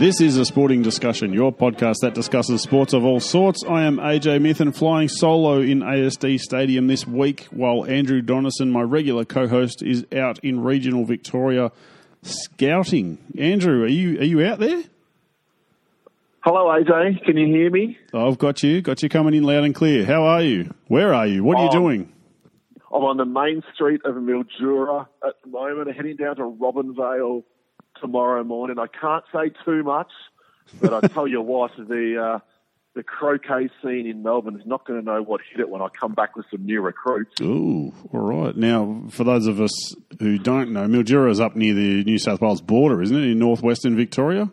This is a sporting discussion, your podcast that discusses sports of all sorts. I am AJ Mithen, flying solo in ASD Stadium this week, while Andrew Donison, my regular co-host, is out in regional Victoria scouting. Andrew, are you are you out there? Hello, AJ. Can you hear me? I've got you, got you coming in loud and clear. How are you? Where are you? What are you Um, doing? I'm on the main street of Mildura at the moment, heading down to Robinvale tomorrow morning. I can't say too much, but I tell you what, the uh, the croquet scene in Melbourne is not going to know what hit it when I come back with some new recruits. Ooh, all right. Now, for those of us who don't know, Mildura is up near the New South Wales border, isn't it, in northwestern Victoria?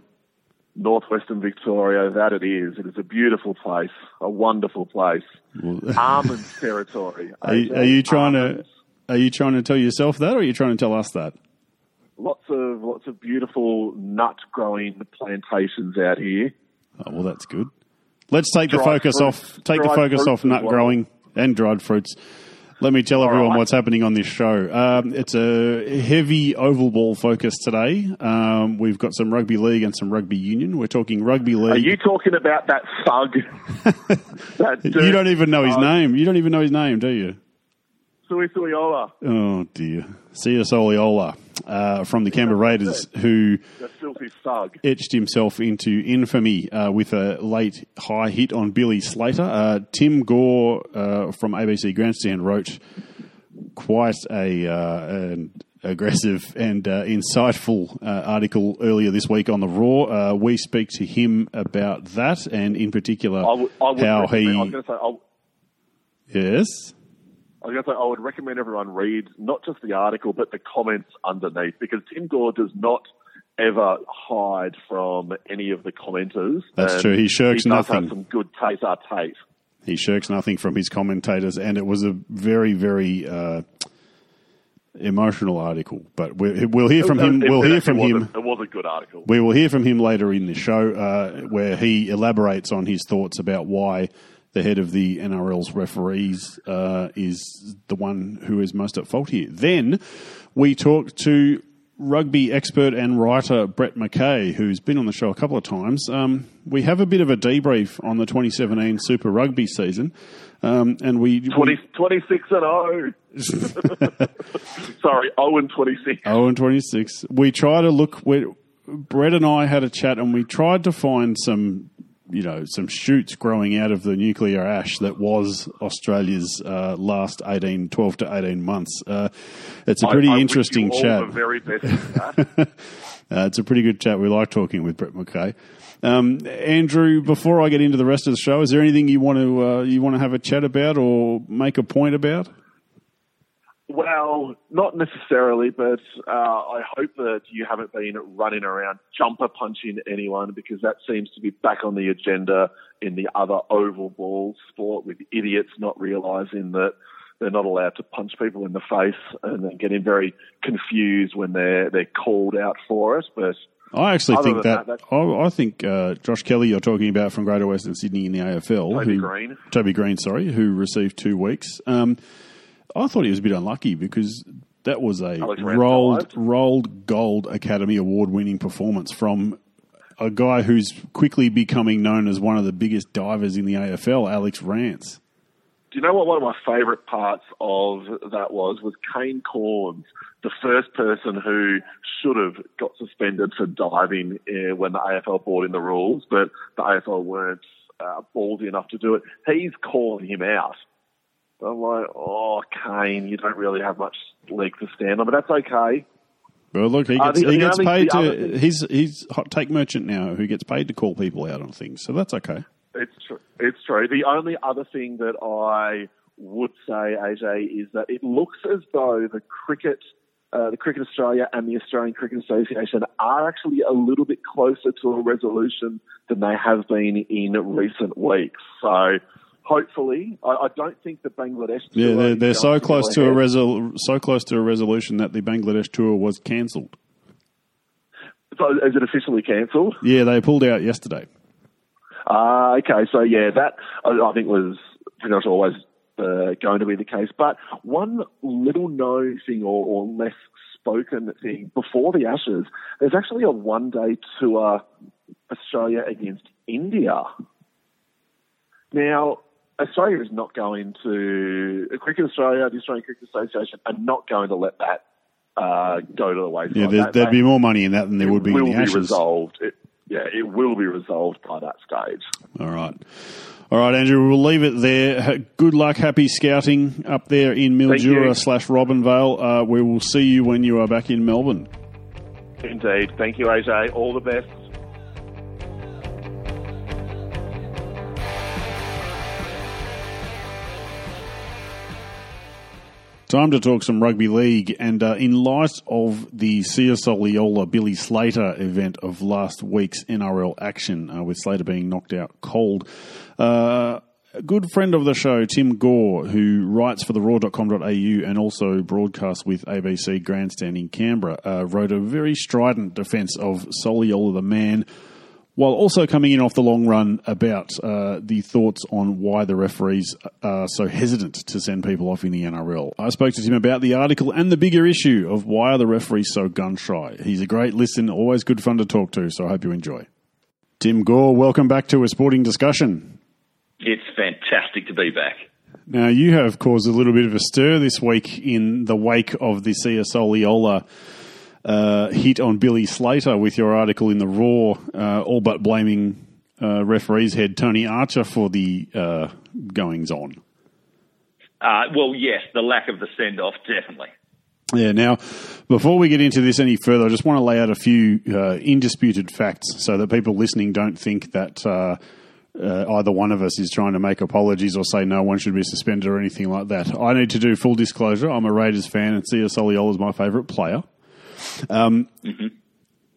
Northwestern Victoria, that it is. It is a beautiful place, a wonderful place. Almonds territory. Are you, are you trying to are you trying to tell yourself that, or are you trying to tell us that? Lots of lots of beautiful nut growing plantations out here. Oh, well, that's good. Let's take the focus fruits. off. Take the focus off nut well. growing and dried fruits. Let me tell everyone right. what's happening on this show. Um, it's a heavy oval ball focus today. Um, we've got some rugby league and some rugby union. We're talking rugby league. Are you talking about that thug? that You don't even know his name. You don't even know his name, do you? Sui Suiola, Oh dear. Sia Soliola uh, from the Canberra Raiders, who the filthy thug. etched himself into infamy uh, with a late high hit on Billy Slater. Uh, Tim Gore uh, from ABC Grandstand wrote quite a uh, an aggressive and uh, insightful uh, article earlier this week on the Roar. Uh, we speak to him about that, and in particular, I would, I how recommend, I was he say, yes. I was going to say, I would recommend everyone read not just the article, but the comments underneath, because Tim Gore does not ever hide from any of the commenters. That's and true. He shirks he nothing. Have some good taste our taste. He shirks nothing from his commentators, and it was a very, very uh, emotional article. But we, we'll hear from him. We'll hear from him. It was a good article. We will hear from him later in the show, uh, where he elaborates on his thoughts about why the head of the NRL's referees uh, is the one who is most at fault here. Then we talk to rugby expert and writer Brett McKay, who's been on the show a couple of times. Um, we have a bit of a debrief on the 2017 Super Rugby season, um, and we, 20, we 26 and 0. Sorry, 0 and 26. Oh, and 26. We try to look. Brett and I had a chat, and we tried to find some, you know, some shoots growing out of the nuclear ash that was Australia's uh, last 18, 12 to 18 months. Uh, it's a pretty I- I interesting chat. Very best. Uh, it's a pretty good chat. We like talking with Brett McKay. Um, Andrew, before I get into the rest of the show, is there anything you want to uh, you want to have a chat about or make a point about? Well, not necessarily, but uh, I hope that you haven't been running around jumper punching anyone because that seems to be back on the agenda in the other oval ball sport with idiots not realizing that they're not allowed to punch people in the face and then getting very confused when they're they're called out for it. But I actually think that, that, I, I think uh, Josh Kelly, you're talking about from Greater Western Sydney in the AFL, Toby who, Greene. Toby Greene, sorry, who received two weeks. Um, I thought he was a bit unlucky because that was a rolled rolled gold Academy Award winning performance from a guy who's quickly becoming known as one of the biggest divers in the AFL, Alex Rance. Do you know what one of my favourite parts of that was? Was Kane Cornes, the first person who should have got suspended for diving uh, when the AFL brought in the rules, but the AFL weren't uh, ballsy enough to do it. He's calling him out. I'm like, oh, Kane, you don't really have much leg to stand on, but that's okay. Well, look, he Uh, gets, the- he gets paid other to. He's he's hot take merchant now, who gets paid to call people out on things, so that's okay. It's true. It's true. The only other thing that I would say, AJ, is that it looks as though the cricket, uh, the Cricket Australia and the Australian Cricket Association are actually a little bit closer to a resolution than they have been in recent weeks. So. Hopefully, I, I don't think the Bangladesh. Yeah, they're, they're so close to a resol- so close to a resolution that the Bangladesh tour was cancelled. So is it officially cancelled? Yeah, they pulled out yesterday. Ah, okay. So yeah, that I, I think was pretty much always uh, going to be the case. But one little known thing or, or less spoken thing before the Ashes, there's actually a one day tour Australia against India. Now, Australia is not going to Cricket Australia, the Australian Cricket Association, are not going to let that uh, go to the wayside. Yeah, there, would be more money in that than there would be in the Ashes. Will be resolved. It, yeah, it will be resolved by that stage. All right. All right, Andrew, we'll leave it there. Good luck, happy scouting up there in Mildura slash Robinvale. Uh, we will see you when you are back in Melbourne. Indeed. Thank you, AJ. All the best. Time to talk some rugby league, and uh, in light of the Sia Soliola Billy Slater event of last week's NRL action, uh, with Slater being knocked out cold, uh, a good friend of the show, Tim Gore, who writes for the roar.com.au and also broadcasts with ABC Grandstand in Canberra, uh, wrote a very strident defence of Soliola the man while also coming in off the long run about uh, the thoughts on why the referees are so hesitant to send people off in the NRL. I spoke to him about the article and the bigger issue of why are the referees so gun shy. He's a great listen, always good fun to talk to, so I hope you enjoy. Tim Gore, welcome back to a sporting discussion. It's fantastic to be back. Now, you have caused a little bit of a stir this week in the wake of the Sia Soliola uh, hit on Billy Slater with your article in the Roar, uh, all but blaming uh, referee's head Tony Archer for the uh, goings on. Uh, well, yes, the lack of the send off, definitely. Yeah, now, before we get into this any further, I just want to lay out a few uh, indisputed facts so that people listening don't think that either one of us is trying to make apologies or say no one should be suspended or anything like that. I need to do full disclosure. I'm a Raiders fan and Soliola is my favourite player. Um, mm-hmm.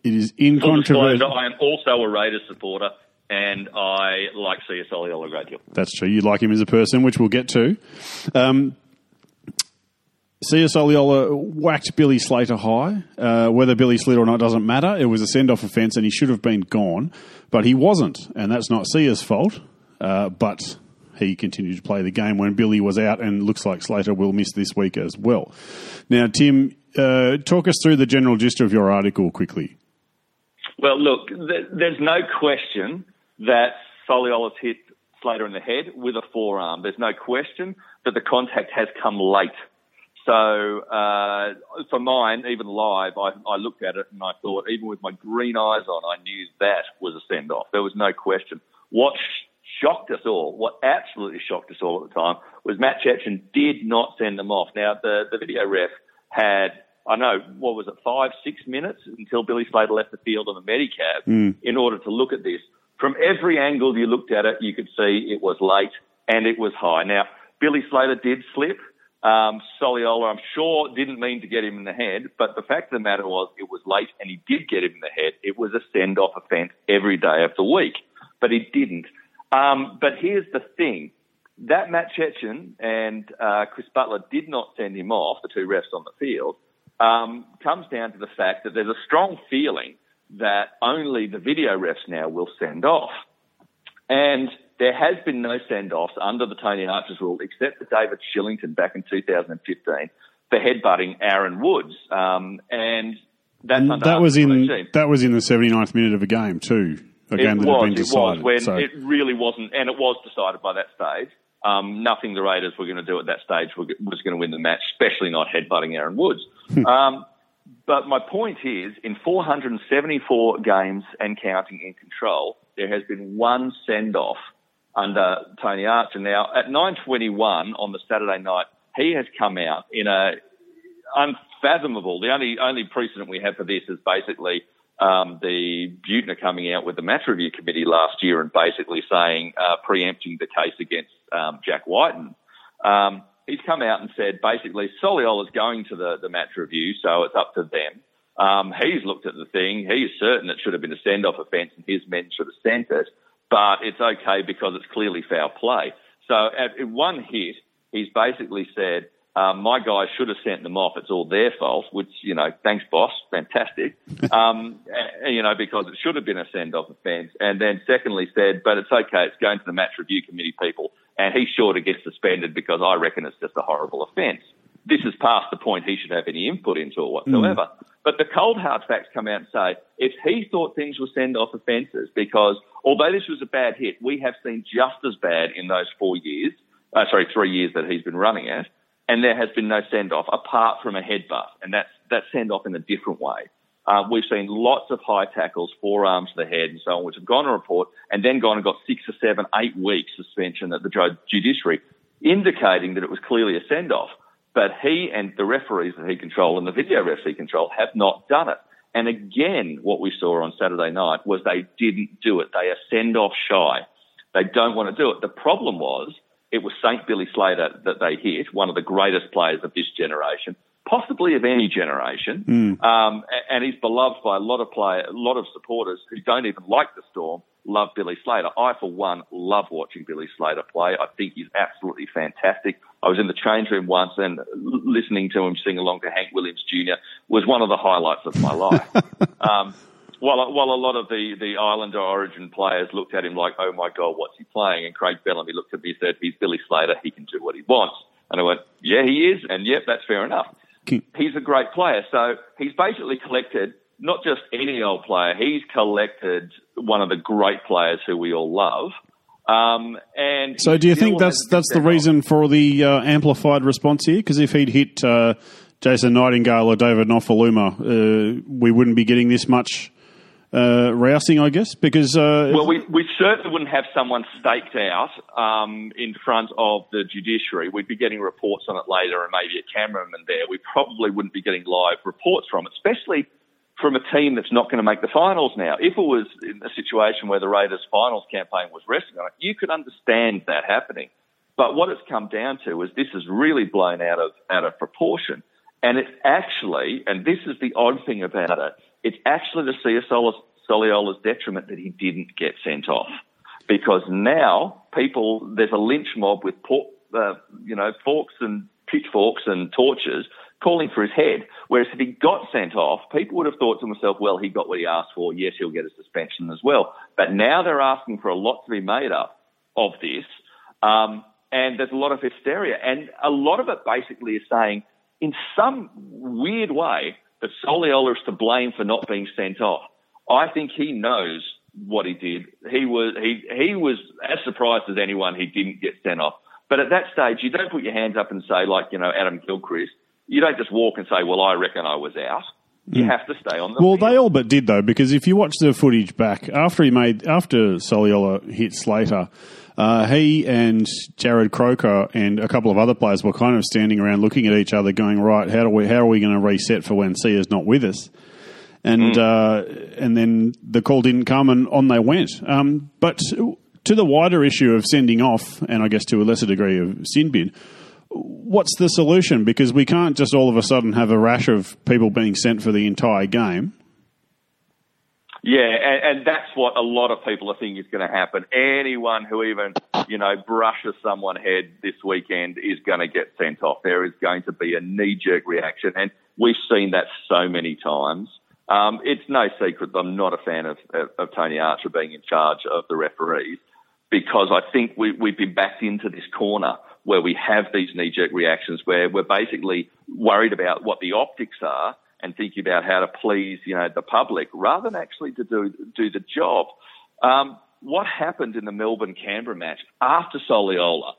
It is incontrovertible. I am also a Raiders supporter, and I like Sia Soliola a great deal. That's true. You like him as a person, which we'll get to. Um, Sia Soliola whacked Billy Slater high. Uh, whether Billy slid or not doesn't matter. It was a send off offence and he should have been gone, but he wasn't, and that's not Sia's fault. Uh, but he continued to play the game when Billy was out, and looks like Slater will miss this week as well. Now, Tim, uh, talk us through the general gist of your article quickly. Well, look, th- there's no question that Soliola's hit Slater in the head with a forearm. There's no question that the contact has come late. So uh, for mine, even live, I, I, looked at it and I thought, even with my green eyes on, I knew that was a send off. There was no question. What shocked us all, what absolutely shocked us all at the time, was Matt Cecchin did not send them off. Now the the video ref had, I know, what was it, five, six minutes until Billy Slater left the field on the Medicab mm. in order to look at this. From every angle you looked at it, you could see it was late and it was high. Now, Billy Slater did slip. Um, Soliola, I'm sure, didn't mean to get him in the head, but the fact of the matter was it was late and he did get him in the head. It was a send-off offence every day of the week, but he didn't. Um, but here's the thing that Matt Cecchin and uh, Chris Butler did not send him off, the two refs on the field, um, comes down to the fact that there's a strong feeling that only the video refs now will send off. And there has been no send offs under the Tony Archer's rule, except for David Shillington back in 2015 for headbutting Aaron Woods. Um, and that's that was in that was in the 79th minute of a game too. A game that was, had been decided. It was when so. it really wasn't, and it was decided by that stage. Um, nothing the Raiders were going to do at that stage was going to win the match, especially not headbutting Aaron Woods. Hmm. um, but my point is, in 474 games and counting in control, there has been one send off under Tony Archer. Now, at 9:21 on the Saturday night, he has come out in a unfathomable. The only only precedent we have for this is basically um, the Buettner coming out with the match review committee last year and basically saying, uh, preempting the case against um, Jack Wighton. Um, he's come out and said basically Soliol is going to the, the match review, so it's up to them. Um, he's looked at the thing. He's certain it should have been a send off offence and his men should have sent it, but it's okay because it's clearly foul play. So at, one hit, he's basically said Um, my guys should have sent them off. It's all their fault, which, you know, thanks, boss. Fantastic. Um, you know, because it should have been a send off offence. And then secondly said, but it's okay. It's going to the match review committee people. And he's sure to get suspended because I reckon it's just a horrible offence. This is past the point he should have any input into it whatsoever. Mm. But the cold hard facts come out and say if he thought things were send off offences, because although this was a bad hit, we have seen just as bad in those four years, uh, sorry, three years that he's been running at and there has been no send off apart from a headbutt, and that's that's send off in a different way. Uh, we've seen lots of high tackles, forearms to the head, and so on, which have gone to report and then gone and got six or seven, eight weeks suspension at the judiciary, indicating that it was clearly a send off. But he and the referees that he controlled and the video refs he controlled have not done it. And again, what we saw on Saturday night was they didn't do it. They are send off shy. They don't want to do it. The problem was it was St. Billy Slater that they hit, one of the greatest players of this generation, possibly of any generation, mm. um, and he's beloved by a lot of player, a lot of supporters who don't even like the Storm. Love Billy Slater. I, for one, love watching Billy Slater play. I think he's absolutely fantastic. I was in the change room once and listening to him sing along to Hank Williams Jr. was one of the highlights of my life. um, while, while a lot of the, the Islander origin players looked at him like, oh my God, what's he playing? And Craig Bellamy looked at me and said, he's Billy Slater, he can do what he wants. And I went, yeah, he is. And yep, that's fair enough. He's a great player. So he's basically collected not just any old player, he's collected one of the great players who we all love. Um, and so, do you think that's that's the reason for the uh, amplified response here? Because if he'd hit uh, Jason Nightingale or David Nofoaluma, uh, we wouldn't be getting this much uh, rousing, I guess, because uh, well, we we certainly wouldn't have someone staked out um, in front of the judiciary. We'd be getting reports on it later, and maybe a cameraman there. We probably wouldn't be getting live reports from it, especially from a team that's not going to make the finals now. If it was in a situation where the Raiders' finals campaign was resting on it, you could understand that happening. But what it's come down to is this is really blown out of out of proportion. And it's actually, and this is the odd thing about it, it's actually to Sia Soliola's detriment that he didn't get sent off. Because now people, there's a lynch mob with, por- uh, you know, forks and pitchforks and torches calling for his head. Whereas if he got sent off, people would have thought to themselves, well, he got what he asked for. Yes, he'll get a suspension as well. But now they're asking for a lot to be made up of this. Um, and there's a lot of hysteria. And a lot of it basically is saying, in some weird way that Soliola is to blame for not being sent off. I think he knows what he did. He was he he was as surprised as anyone he didn't get sent off. But at that stage, you don't put your hands up and say like you know Adam Gilchrist. You don't just walk and say, "Well, I reckon I was out." You mm. have to stay on the. Well, field. they all but did though, because if you watch the footage back after he made after Soliola hit Slater, uh, he and Jarrod Croker and a couple of other players were kind of standing around looking at each other, going, "Right, how do we how are we going to reset for when Sia's not with us?" And mm. uh, and then the call didn't come, and on they went. Um, but to the wider issue of sending off, and I guess to a lesser degree of sin bin, what's the solution? Because we can't just all of a sudden have a rash of people being sent for the entire game. Yeah, and, and that's what a lot of people are thinking is going to happen. Anyone who even, you know, brushes someone's head this weekend is going to get sent off. There is going to be a knee-jerk reaction, and we've seen that so many times. Um, it's no secret I'm not a fan of, of, of Tony Archer being in charge of the referees because I think we, we've been backed into this corner where we have these knee-jerk reactions where we're basically worried about what the optics are – and thinking about how to please, you know, the public rather than actually to do do the job. Um, what happened in the Melbourne Canberra match after Soliola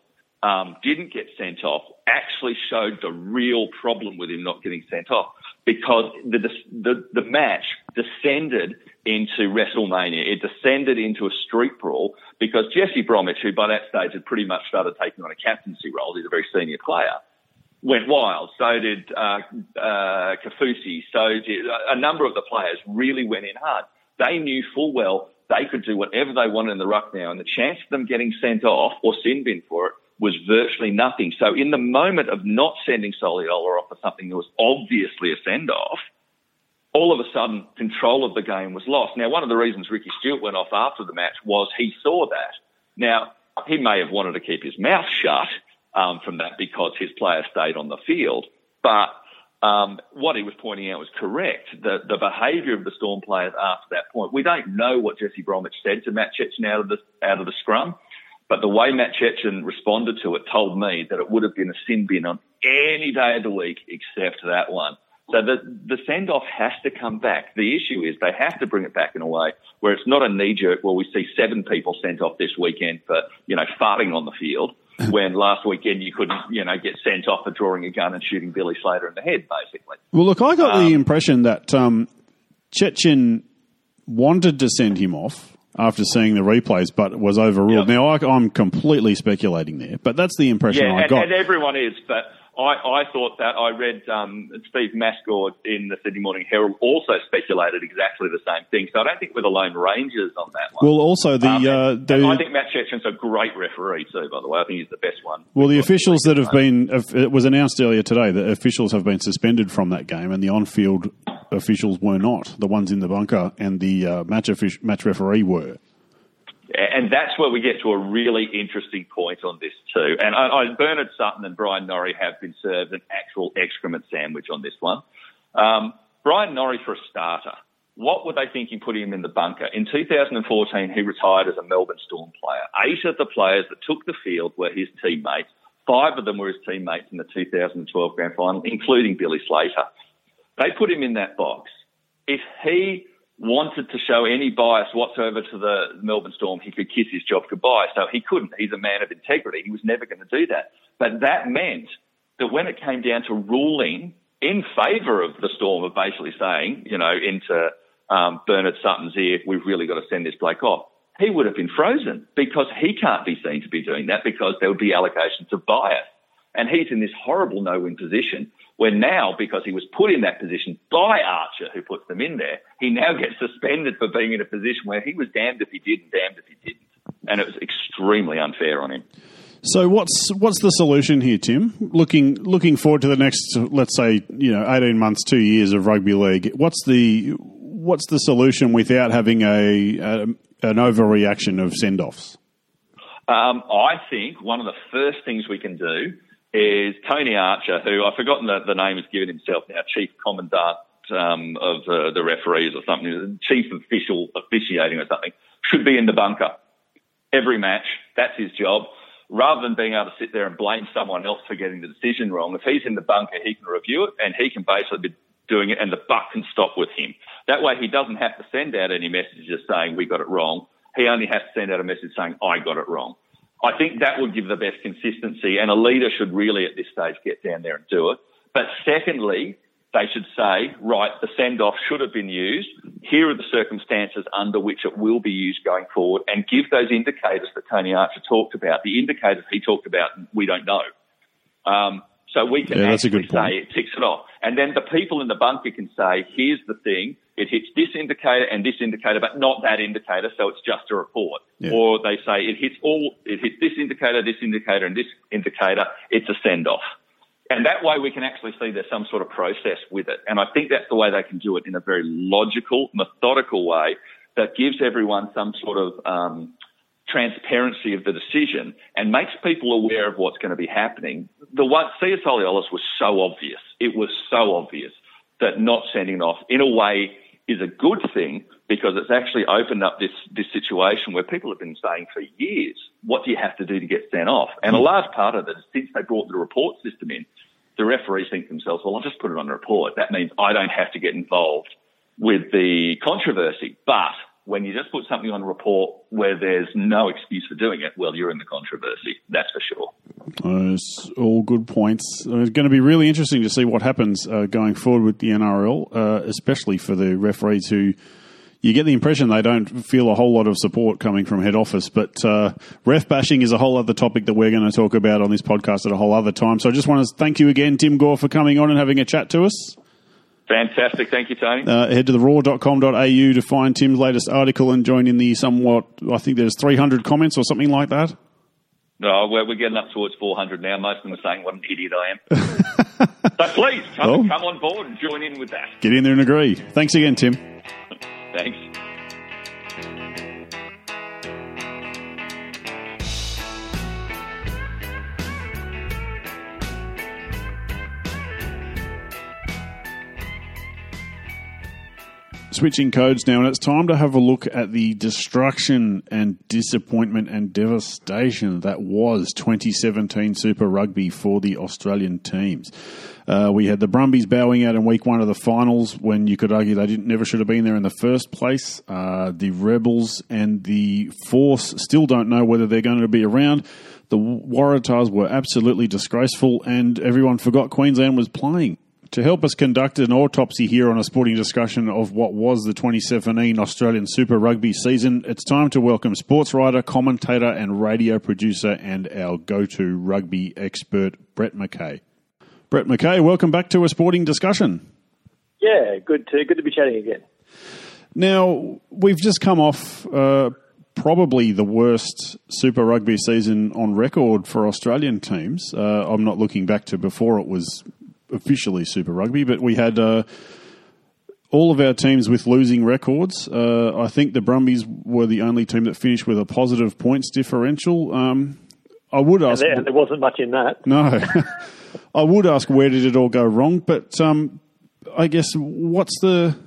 um, didn't get sent off actually showed the real problem with him not getting sent off because the the, the match descended into WrestleMania. It descended into a street brawl because Jesse Bromwich, who by that stage had pretty much started taking on a captaincy role, he's a very senior player went wild. So did uh, uh, Kaufusi. So did a number of the players really went in hard. They knew full well they could do whatever they wanted in the ruck now, and the chance of them getting sent off or sin bin for it was virtually nothing. So in the moment of not sending Soliola off for something that was obviously a send off, all of a sudden control of the game was lost. Now, one of the reasons Ricky Stuart went off after the match was he saw that. Now, he may have wanted to keep his mouth shut, um, from that because his player stayed on the field. But um, what he was pointing out was correct. The, the behaviour of the Storm players after that point. We don't know what Jesse Bromwich said to Matt Cecchin out of the out of the scrum, but the way Matt Cecchin responded to it told me that it would have been a sin bin on any day of the week except that one. So the the send off has to come back. The issue is they have to bring it back in a way where it's not a knee jerk. Well, we see seven people sent off this weekend for you know farting on the field when last weekend you couldn't, you know, get sent off for drawing a gun and shooting Billy Slater in the head, basically. Well, look, I got um, the impression that um, Cecchin wanted to send him off after seeing the replays, but was overruled. Now, I, am completely speculating there, but that's the impression yeah, I and, got. and everyone is, but I, I thought that I read um, Steve Mascord in the Sydney Morning Herald also speculated exactly the same thing. So I don't think we're the lone rangers on that one. Well, also the, um, uh, the I think Matt Cecchin's a great referee too. By the way, I think he's the best one. Well, the officials that have been it was announced earlier today that officials have been suspended from that game, and the on-field officials were not. The ones in the bunker and the uh, match match referee were. And that's where we get to a really interesting point on this too. And I, I, Bernard Sutton and Brian Norrie have been served an actual excrement sandwich on this one. Um, Brian Norrie, for a starter, what were they thinking putting him in the bunker? In 2014, he retired as a Melbourne Storm player. Eight of the players that took the field were his teammates. Five of them were his teammates in the 2012 grand final, including Billy Slater. They put him in that box. If he wanted to show any bias whatsoever to the Melbourne Storm, he could kiss his job goodbye. So he couldn't. He's a man of integrity. He was never going to do that. But that meant that when it came down to ruling in favour of the Storm, of basically saying, you know, into um, Bernard Sutton's ear, we've really got to send this bloke off, he would have been frozen because he can't be seen to be doing that because there would be allegations of bias. And he's in this horrible no-win position where now, because he was put in that position by Archer, who puts them in there, he now gets suspended for being in a position where he was damned if he did and damned if he didn't. And it was extremely unfair on him. So what's what's the solution here, Tim? Looking looking forward to the next, let's say, you know, eighteen months, two years of rugby league. What's the what's the solution without having a, a an overreaction of send offs? Um, I think one of the first things we can do is Tony Archer, who I've forgotten the, the name he's given himself now, Chief Commandant um, of the referees or something, Chief Official Officiating or something, should be in the bunker every match. That's his job. Rather than being able to sit there and blame someone else for getting the decision wrong, if he's in the bunker, he can review it and he can basically be doing it and the buck can stop with him. That way he doesn't have to send out any messages saying we got it wrong. He only has to send out a message saying I got it wrong. I think that would give the best consistency, and a leader should really at this stage get down there and do it. But secondly, they should say, right, the send off should have been used. Here are the circumstances under which it will be used going forward, and give those indicators that Tony Archer talked about. The indicators he talked about, we don't know. Um, so we can yeah, actually say it ticks it off. And then the people in the bunker can say, here's the thing, it hits this indicator and this indicator, but not that indicator, so it's just a report. Yeah. Or they say it hits all, it hits this indicator, this indicator, and this indicator, it's a send off. And that way we can actually see there's some sort of process with it. And I think that's the way they can do it in a very logical, methodical way that gives everyone some sort of um, transparency of the decision and makes people aware of what's going to be happening. The one, Sia Soliola's was so obvious. It was so obvious that not sending off, in a way, is a good thing because it's actually opened up this, this situation where people have been saying for years, what do you have to do to get sent off? And a hmm. large part of it is since they brought the report system in, the referees think to themselves, well, I'll just put it on the report. That means I don't have to get involved with the controversy. But when you just put something on report where there's no excuse for doing it, well, you're in the controversy. That's for sure. Uh, all good points. Uh, it's going to be really interesting to see what happens uh, going forward with the NRL, uh, especially for the referees who you get the impression they don't feel a whole lot of support coming from head office. But uh, ref bashing is a whole other topic that we're going to talk about on this podcast at a whole other time. So I just want to thank you again, Tim Gore, for coming on and having a chat to us. Fantastic. Thank you, Tony. Uh, head to the roar.com.au to find Tim's latest article and join in the somewhat, I think there's 300 comments or something like that. No, we're, we're getting up towards 400 now. Most of them are saying what an idiot I am. so please, come, well, come on board and join in with that. Get in there and agree. Thanks again, Tim. Thanks. Switching codes now, and it's time to have a look at the destruction and disappointment and devastation that was 2017 Super Rugby for the Australian teams. Uh, we had the Brumbies bowing out in week one of the finals when you could argue they didn't, never should have been there in the first place. Uh, the Rebels and the Force still don't know whether they're going to be around. The Waratahs were absolutely disgraceful, and everyone forgot Queensland was playing. To help us conduct an autopsy here on a sporting discussion of what was the 2017 Australian Super Rugby season, it's time to welcome sports writer, commentator, and radio producer, and our go to rugby expert, Brett McKay. Brett McKay, welcome back to a sporting discussion. Yeah, good to good to be chatting again. Now we've just come off uh, probably the worst Super Rugby season on record for Australian teams. Uh, I'm not looking back to before it was officially Super Rugby, but we had uh, all of our teams with losing records. Uh, I think the Brumbies were the only team that finished with a positive points differential. Um, I would ask. And there, there, wasn't much in that. No. I would ask where did it all go wrong, but um, I guess what's the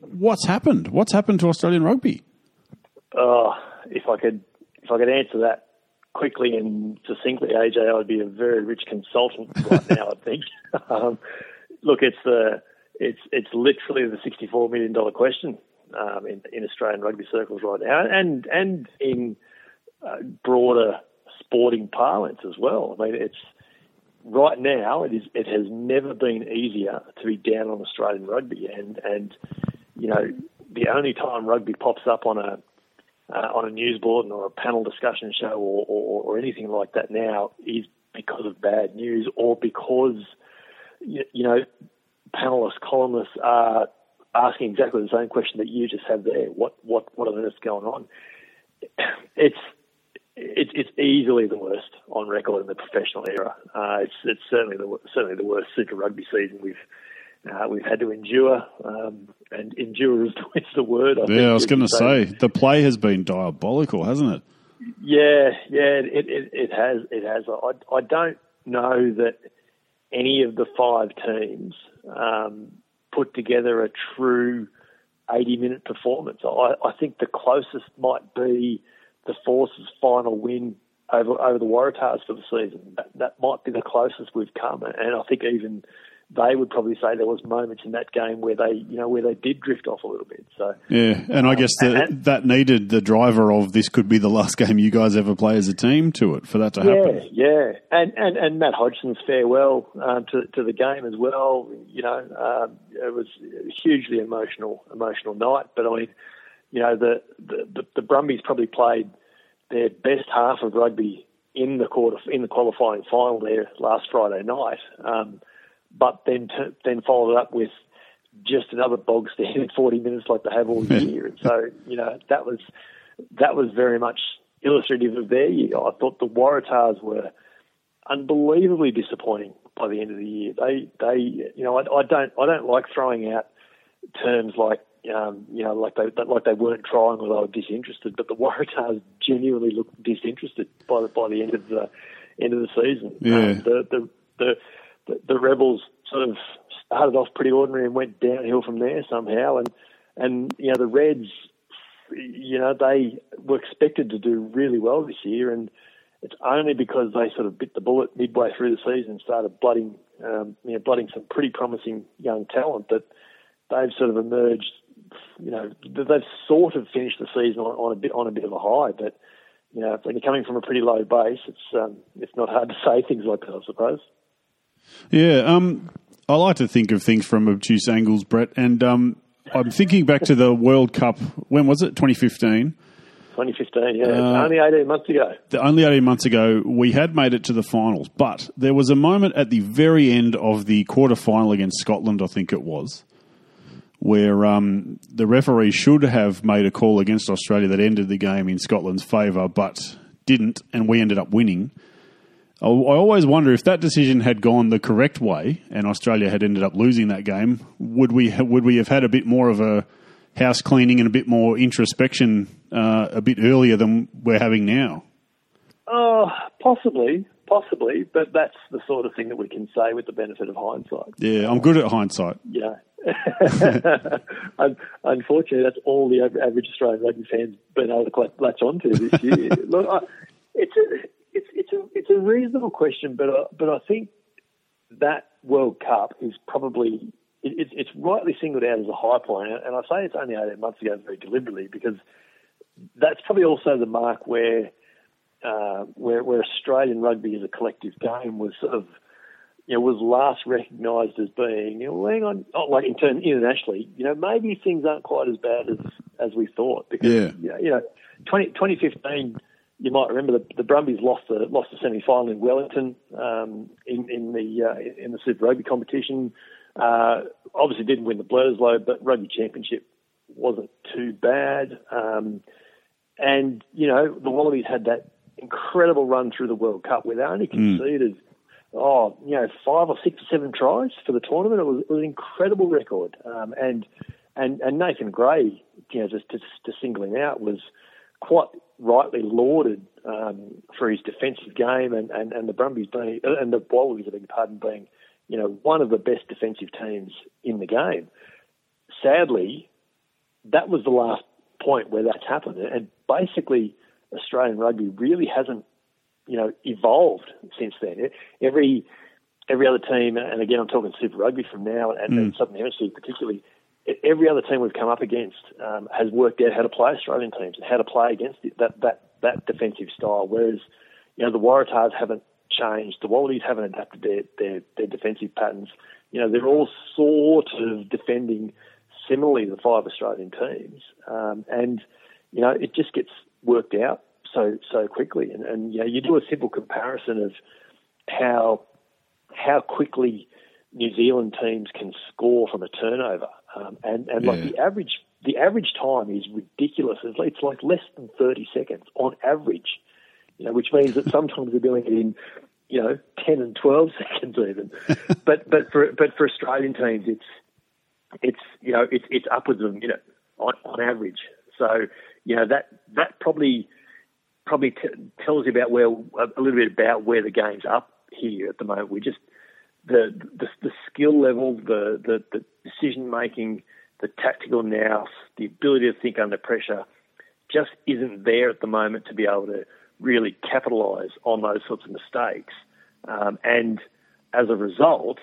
what's happened? What's happened to Australian rugby? Uh, if I could, if I could answer that quickly and succinctly, AJ, I'd be a very rich consultant right now. I think. Um, look, it's the it's it's literally the sixty-four million dollar question um, in, in Australian rugby circles right now, and and in uh, broader sporting parlance as well. I mean, it's right now it is it has never been easier to be down on Australian rugby, and and you know the only time rugby pops up on a uh, on a news bulletin or a panel discussion show or, or, or anything like that now is because of bad news or because you, you know panelists, columnists are asking exactly the same question that you just have there. What what what on earth's going on? It's it's it's easily the worst on record in the professional era. Uh, it's it's certainly the certainly the worst Super Rugby season we've uh, we've had to endure, um, and endure is the, word. I yeah, I was going to say the play has been diabolical, hasn't it? Yeah, yeah, it it, it has. It has. I I don't know that any of the five teams um, put together a true eighty minute performance. I, I think the closest might be the Force's final win over over the Waratahs for the season. That, that might be the closest we've come, and I think even they would probably say there was moments in that game where they, you know, where they did drift off a little bit. So yeah, and I guess the, and, that needed the driver of this could be the last game you guys ever play as a team to it for that to happen. Yeah, yeah, and and, and Matt Hodgson's farewell um, to to the game as well. You know, um, it was a hugely emotional emotional night. But I mean, you know, the the, the, the Brumbies probably played their best half of rugby in the quarter in the qualifying final there last Friday night. Um, but then t- then followed it up with just another bog standard 40 minutes like they have all year. and so, you know, that was that was very much illustrative of their year. I thought the Waratahs were unbelievably disappointing by the end of the year. They they you know, I, I don't I don't like throwing out terms like um, you know, like they like they weren't trying or they were disinterested, but the Waratahs genuinely looked disinterested by the by the end of the end of the season. Yeah. Um, the, the the the, the Rebels sort of started off pretty ordinary and went downhill from there somehow. And and you know the Reds, you know they were expected to do really well this year, and it's only because they sort of bit the bullet midway through the season and started blooding, um, you know, blooding some pretty promising young talent that they've sort of emerged. You know, they've sort of finished the season on, on a bit on a bit of a high, but you know, when you're coming from a pretty low base, it's um, it's not hard to say things like that, I suppose. Yeah, um, I like to think of things from obtuse angles, Brett, and um, I'm thinking back to the World Cup. When was it? 2015. 2015, yeah. Uh, only 18 months ago. The, only 18 months ago, we had made it to the finals, but there was a moment at the very end of the quarter final against Scotland, I think it was, where um, the referee should have made a call against Australia that ended the game in Scotland's favour, but didn't, and we ended up winning. I always wonder if that decision had gone the correct way and Australia had ended up losing that game, would we ha- would we have had a bit more of a house cleaning and a bit more introspection uh, a bit earlier than we're having now? Oh, possibly, possibly, but that's the sort of thing that we can say with the benefit of hindsight. Yeah, I'm good at hindsight. Yeah. Unfortunately, that's all the average Australian rugby fans been able to latch onto this year. Look, I, it's a it's it's a it's a reasonable question, but I, but I think that World Cup is probably it, it's it's rightly singled out as a high point, and I say it's only eighteen months ago very deliberately because that's probably also the mark where uh, where, where Australian rugby as a collective game was sort of, you know, was last recognised as being, you know, hang on, oh, like in turn internationally, you know, maybe things aren't quite as bad as as we thought because, yeah. you know, 20, 2015, you might remember the, the Brumbies lost the lost the semi final in Wellington um, in in the uh, in the Super Rugby competition. Uh, obviously, didn't win the Bledisloe, but Rugby Championship wasn't too bad. Um, and you know, the Wallabies had that incredible run through the World Cup where they only hmm. conceded, mm. oh, you know, five or six or seven tries for the tournament. It was, it was an incredible record. Um, and, and, and Nathan Grey, you know, just to, to single him out, was quite rightly lauded um, for his defensive game and, and, and the Brumbies being, and the Wallabies, I beg your pardon, being, you know, one of the best defensive teams in the game. Sadly, that was the last point where that's happened. And basically, Australian rugby really hasn't, you know, evolved since then. Every every other team, and again, I'm talking Super Rugby from now, and, mm. and Southern Hemisphere particularly. Every other team we've come up against um, has worked out how to play Australian teams and how to play against it, that that that defensive style. Whereas, you know, the Waratahs haven't changed. The Wallabies haven't adapted their, their, their defensive patterns. You know, they're all sort of defending similarly the five Australian teams. Um, and, you know, it just gets worked out so so quickly. And, and you know, you do a simple comparison of how how quickly New Zealand teams can score from a turnover, um, and and yeah. like the average the average time is ridiculous. It's, it's like less than thirty seconds on average. You know, which means that sometimes they're doing it in you know ten and twelve seconds even. but but for but for Australian teams, it's it's you know it's it's upwards of a minute on, on average. So you know that that probably probably t- tells you about where a little bit about where the game's up here at the moment. We just the the, the skill level, the the, the decision making, the tactical nous, the ability to think under pressure, just isn't there at the moment to be able to really capitalise on those sorts of mistakes. Um, and as a result,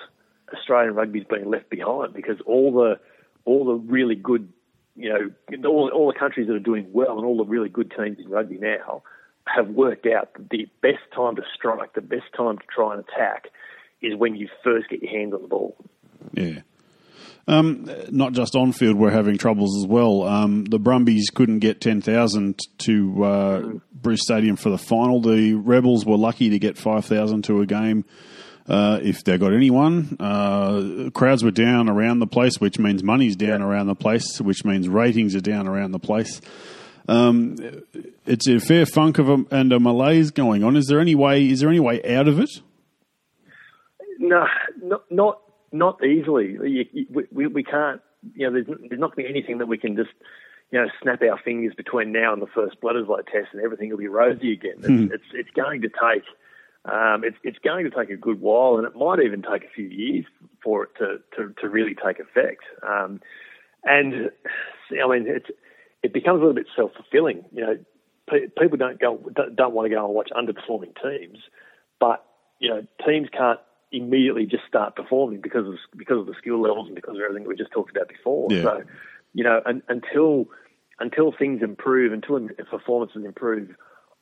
Australian rugby's being left behind because all the all the really good you know, all, all the countries that are doing well and all the really good teams in rugby now have worked out that the best time to strike, the best time to try and attack, is when you first get your hands on the ball. Yeah. Um, not just on field, we're having troubles as well. Um, the Brumbies couldn't get 10,000 to uh, mm. Bruce Stadium for the final. The Rebels were lucky to get 5,000 to a game uh, if they got anyone. Uh, crowds were down around the place, which means money's down yeah. around the place, which means ratings are down around the place. Um, it's a fair funk of a, and a malaise going on. Is there any way? Is there any way out of it? No, not not, not easily. You, you, we, we can't. You know, there's, there's not going to be anything that we can just you know, snap our fingers between now and the first Bledisloe test, and everything will be rosy again. It's, hmm. it's, it's going to take um, it's, it's going to take a good while, and it might even take a few years for it to, to, to really take effect. Um, and I mean, it's, it becomes a little bit self fulfilling. You know, pe- people don't go don't want to go and watch underperforming teams, but you know, teams can't immediately just start performing because of because of the skill levels and because of everything we just talked about before. Yeah. So, you know, un, until until things improve, until performances improve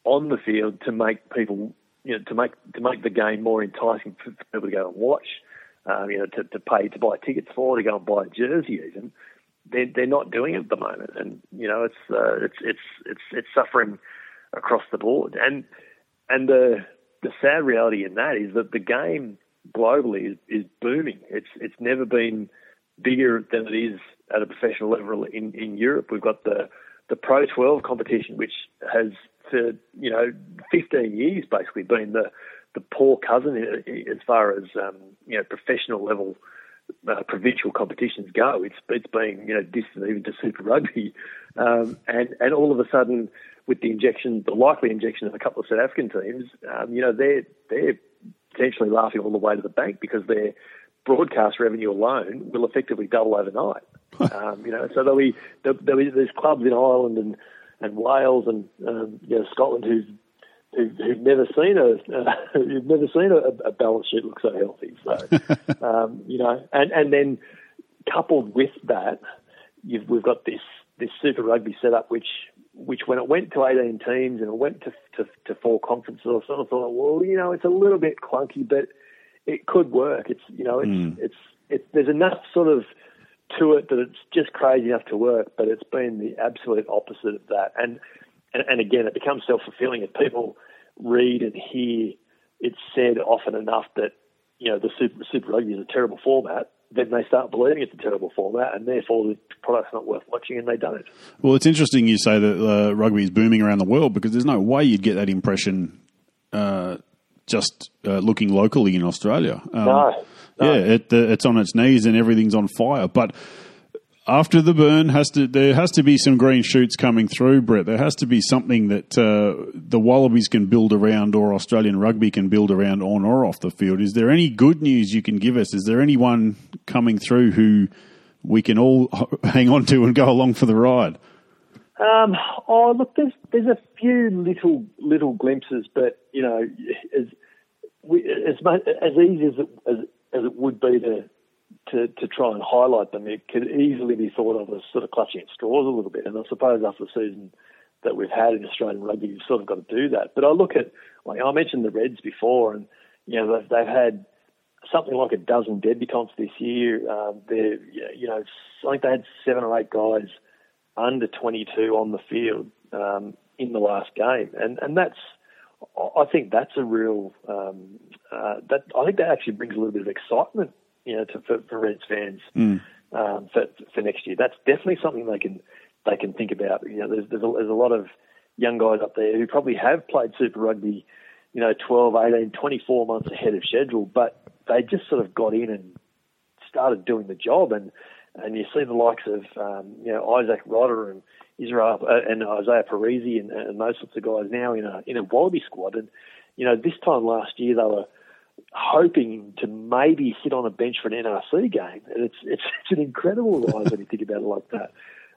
on the field to make people you know, to make to make the game more enticing for people to go and watch, um, you know, to, to pay to buy tickets for, to go and buy a jersey even. They're, they're not doing it at the moment, and you know it's uh, it's it's it's it's suffering across the board. And and the the sad reality in that is that the game globally is, is booming. It's it's never been bigger than it is at a professional level in, in Europe. We've got the the Pro 12 competition, which has for you know 15 years basically been the the poor cousin as far as um, you know professional level uh, provincial competitions go. It's it's been you know distant even to Super Rugby, um, and and all of a sudden with the injection, the likely injection of a couple of South African teams, um, you know, they're they're potentially laughing all the way to the bank because their broadcast revenue alone will effectively double overnight. um, you know, so there'll be, there'll be there's clubs in Ireland and and Wales and um, you know Scotland who's who've, who've never seen a uh, who've never seen a, a, balance sheet look so healthy. So um, you know, and and then coupled with that, we've got this this Super Rugby setup, which which when it went to 18 teams and it went to, to, to four conferences, I sort of thought, well, you know, it's a little bit clunky, but it could work. It's you know, it's mm. it's it's there's enough sort of to it that it's just crazy enough to work, but it's been the absolute opposite of that. And and, and again, it becomes self fulfilling if people read and hear it said often enough that you know the Super Super Rugby is a terrible format then they start believing it's a terrible format, and therefore the product's not worth watching, and they don't. Well, it's interesting you say that uh, rugby is booming around the world because there's no way you'd get that impression uh, just uh, looking locally in Australia. Um, no, no. Yeah, it, it's on its knees and everything's on fire. But after the burn has to there has to be some green shoots coming through, Brett. There has to be something that uh, the Wallabies can build around, or Australian rugby can build around on or off the field. Is there any good news you can give us? Is there anyone coming through who we can all hang on to and go along for the ride? Um, oh, look, there's there's a few little little glimpses, but you know, as we, as much, as easy as it, as, as it would be to to, to try and highlight them, it could easily be thought of as sort of clutching at straws a little bit. And I suppose after the season that we've had in Australian rugby, you've sort of got to do that. But I look at, like I mentioned the Reds before, and you know they've, they've had something like a dozen debutants this year. Um, they're, you know, I think they had seven or eight guys under 22 on the field um, in the last game, and and that's I think that's a real um, uh, that I think that actually brings a little bit of excitement you know, to, for, for Reds fans mm. um, for, for next year. That's definitely something they can they can think about. You know, there's there's a, there's a lot of young guys up there who probably have played Super Rugby, you know, 12, 18, 24 months ahead of schedule, but they just sort of got in and started doing the job. And and you see the likes of um, you know Izack Rodda and Israel uh, and Izaia Perese and, and those sorts of guys now in a in a Wallaby squad. And you know, this time last year they were hoping to maybe sit on a bench for an NRC game. And it's it's, it's an incredible rise when you think about it like that.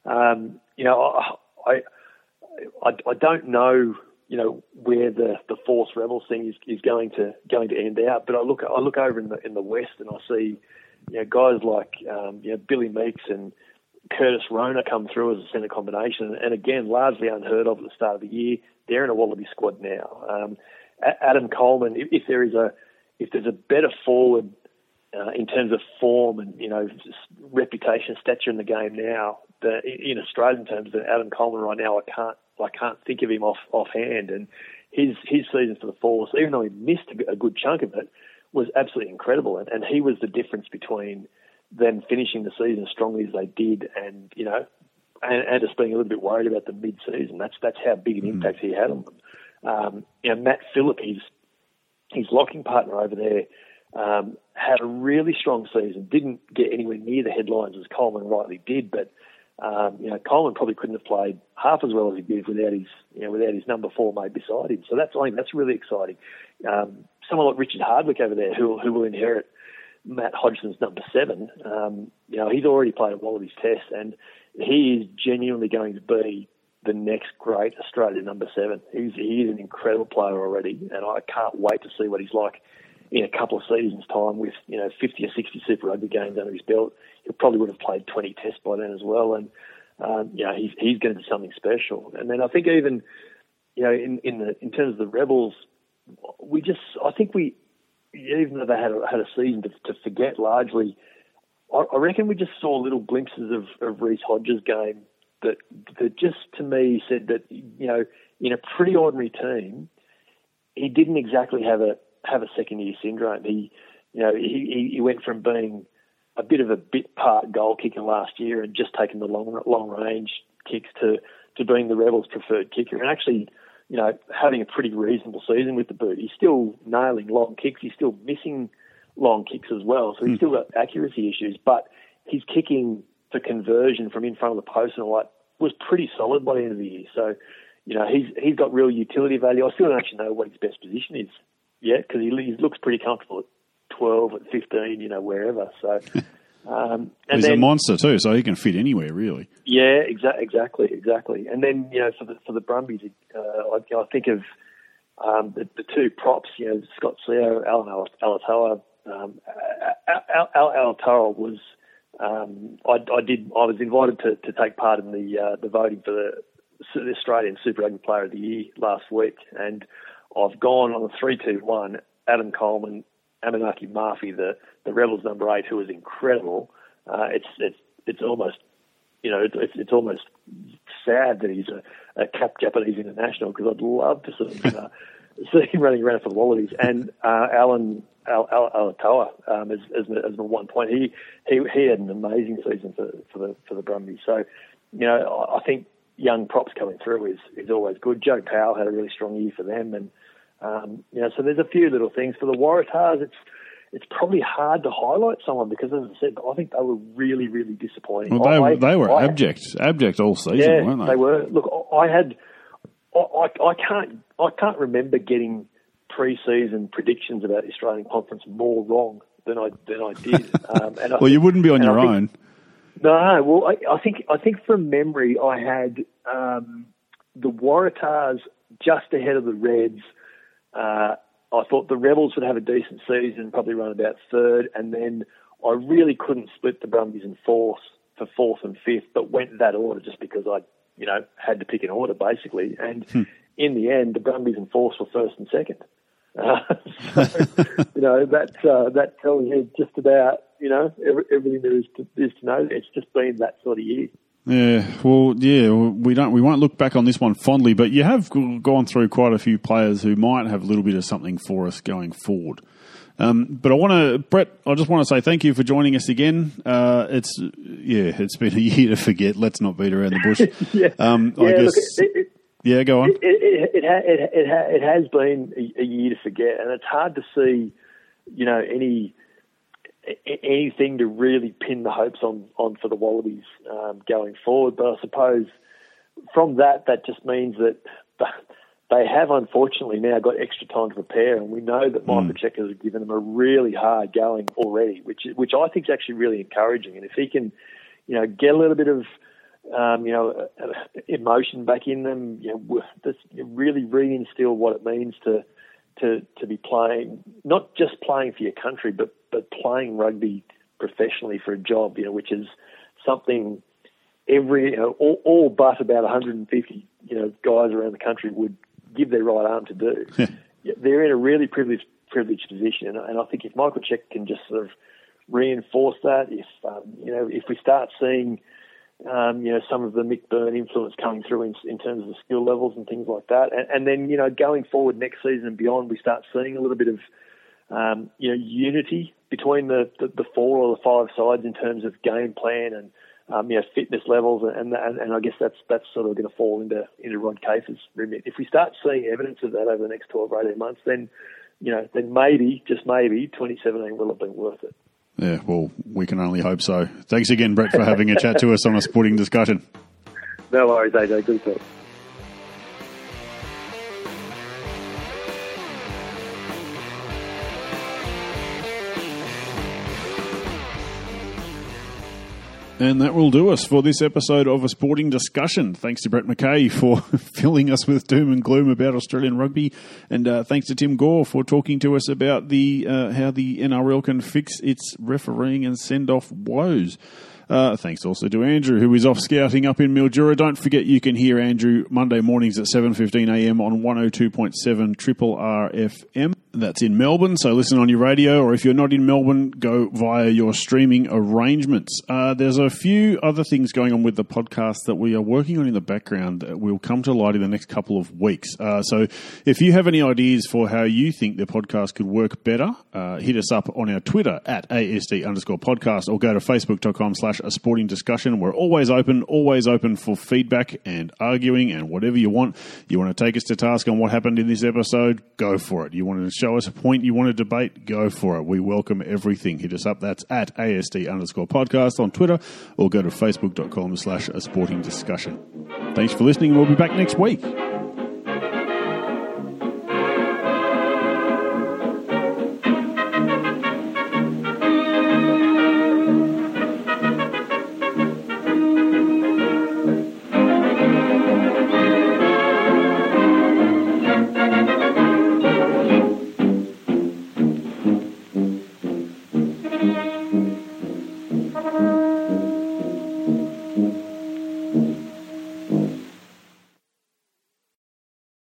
Um, you know, I, I I don't know you know where the the Force Rebels thing is, is going to going to end out, but I look I look over in the in the West and I see you know guys like um, you know Billy Meakes and Curtis Rona come through as a centre combination, and again largely unheard of at the start of the year. They're in a Wallaby squad now. Um, Adam Coleman, if, if there is a if there's a better forward uh, in terms of form and you know reputation, stature in the game now, the, in Australian terms, than Adam Coleman right now, I can't I can't think of him off offhand. And his his season for the Force, even though he missed a, good chunk of it, was absolutely incredible. And, and he was the difference between them finishing the season as strongly as they did, and you know, and, and just being a little bit worried about the mid-season. That's that's how big an mm. impact he had on them. Um, you know, Matt Philip, he's his locking partner over there um, had a really strong season. Didn't get anywhere near the headlines as Coleman rightly did, but um, you know Coleman probably couldn't have played half as well as he did without his you know without his number four mate beside him. So that's I think that's really exciting. Um, someone like Richard Hardwick over there who who will inherit Matt Hodgson's number seven. Um, you know he's already played at Wallabies Test and he is genuinely going to be the next great Australian number seven. He's he is an incredible player already, and I can't wait to see what he's like in a couple of seasons' time with you know 50 or 60 Super Rugby games under his belt. He probably would have played 20 Tests by then as well, and um, you know he's he's going to do something special. And then I think even you know in in the in terms of the Rebels, we just I think we even though they had a, had a season to, to forget largely. I reckon we just saw little glimpses of, of Reece Hodge's game that that just to me said that you know in a pretty ordinary team, he didn't exactly have a have a second year syndrome. He you know he he went from being a bit of a bit part goal kicker last year and just taking the long long range kicks to to being the Rebels' preferred kicker and actually you know having a pretty reasonable season with the boot. He's still nailing long kicks. He's still missing long kicks as well. So he's mm. still got accuracy issues, but he's kicking for conversion from in front of the post and all that was pretty solid by the end of the year. So, you know, he's he's got real utility value. I still don't actually know what his best position is yet because he, he looks pretty comfortable at 12, at 15, you know, wherever. So. Um, and He's then, a monster too, so he can fit anywhere really. Yeah, exa- exactly, exactly. And then you know, for the for the Brumbies, uh, I, I think of um, the, the, two props. You know, Scott Sio, Allan Alaalatoa. Um, Al, Al, Alaalatoa was. Um, I, I, did. I was invited to, to take part in the uh, the voting for the, the Australian Super Rugby Player of the Year last week, and I've gone on the three two one. Adam Coleman, Amanaki Mafi, the, the Rebels number eight, who was incredible. Uh, it's it's it's almost you know it's it's almost sad that he's a, a cap Japanese international because I'd love to sort of uh, see him running around for the Wallabies and uh, Allan Al, Al, Alaalatoa um, as, as, as the one point. He he he had an amazing season for for the for the Brumbies. So you know I think young props coming through is is always good. Joe Powell had a really strong year for them and. Um, you know, so there's a few little things for the Waratahs. It's it's probably hard to highlight someone because, as I said, I think they were really, really disappointing. Well, they, I, they were I, abject, abject all season, yeah, weren't they? They were. Look, I had, I, I can't, I can't remember getting pre-season predictions about the Australian Conference more wrong than I than I did. Um, and well, I, you wouldn't be on your think, own. No, well, I, I, think I think from memory, I had um, the Waratahs just ahead of the Reds. Uh, I thought the Rebels would have a decent season, probably run about third, and then I really couldn't split the Brumbies in fourth for fourth and fifth, but went that order just because I, you know, had to pick an order basically. And hmm. in the end, the Brumbies and Force were first and second. Uh, so, you know, that uh, that tells you just about you know every, everything there is to, is to know. It's just been that sort of year. Yeah, well, yeah, we don't, we won't look back on this one fondly, but you have gone through quite a few players who might have a little bit of something for us going forward. Um, but I want to, Brett, I just want to say thank you for joining us again. Uh, it's yeah, it's been a year to forget. Let's not beat around the bush. yeah, um, yeah, I guess. Look, it, it, yeah, go on. It it, it, it, it, has been a year to forget, and it's hard to see, you know, any anything to really pin the hopes on, on for the Wallabies um, going forward. But I suppose from that, that just means that they have unfortunately now got extra time to prepare, and we know that Michael mm. Has given them a really hard going already, which which I think is actually really encouraging. And if he can, you know, get a little bit of um, you know, emotion back in them, you know, just really reinstill what it means to to to be playing, not just playing for your country, but but playing rugby professionally for a job, you know, which is something every you know, all, all but about 150 you know guys around the country would give their right arm to do. Yeah. They're in a really privileged privileged position, and, I think if Michael Cheika can just sort of reinforce that, if um, you know, if we start seeing um, you know, some of the Mick Byrne influence coming through in, in terms of the skill levels and things like that. And, and, then, you know, going forward next season and beyond, we start seeing a little bit of, um, you know, unity between the, the, the, four or the five sides in terms of game plan and, um, you know, fitness levels. And, and, and I guess that's, that's sort of going to fall into, into Rod Case's remit. If we start seeing evidence of that over the next 12 or 18 months, then, you know, then maybe, just maybe, 2017 will have been worth it. Yeah, well, we can only hope so. Thanks again, Brett, for having a chat to us on a sporting discussion. No worries, AJ. Good talk. And that will do us for this episode of a sporting discussion. Thanks to Brett McKay for filling us with doom and gloom about Australian rugby, and uh, thanks to Tim Gore for talking to us about the uh, how the NRL can fix its refereeing and send off woes. Uh, thanks also to Andrew, who is off scouting up in Mildura. Don't forget you can hear Andrew Monday mornings at 7.15am on 102.7 Triple R FM. That's in Melbourne, so listen on your radio, or if you're not in Melbourne, go via your streaming arrangements. Uh, there's a few other things going on with the podcast that we are working on in the background that will come to light in the next couple of weeks. Uh, so if you have any ideas for how you think the podcast could work better, uh, hit us up on our Twitter at ASD underscore podcast or go to facebook.com slash a sporting discussion. We're always open, always open for feedback and arguing and whatever you want. You want to take us to task on what happened in this episode, go for it. You want to show us a point you want to debate, go for it. We welcome everything. Hit us up. That's at ASD underscore podcast on Twitter or go to facebook.com slash a sporting discussion. Thanks for listening. We'll be back next week.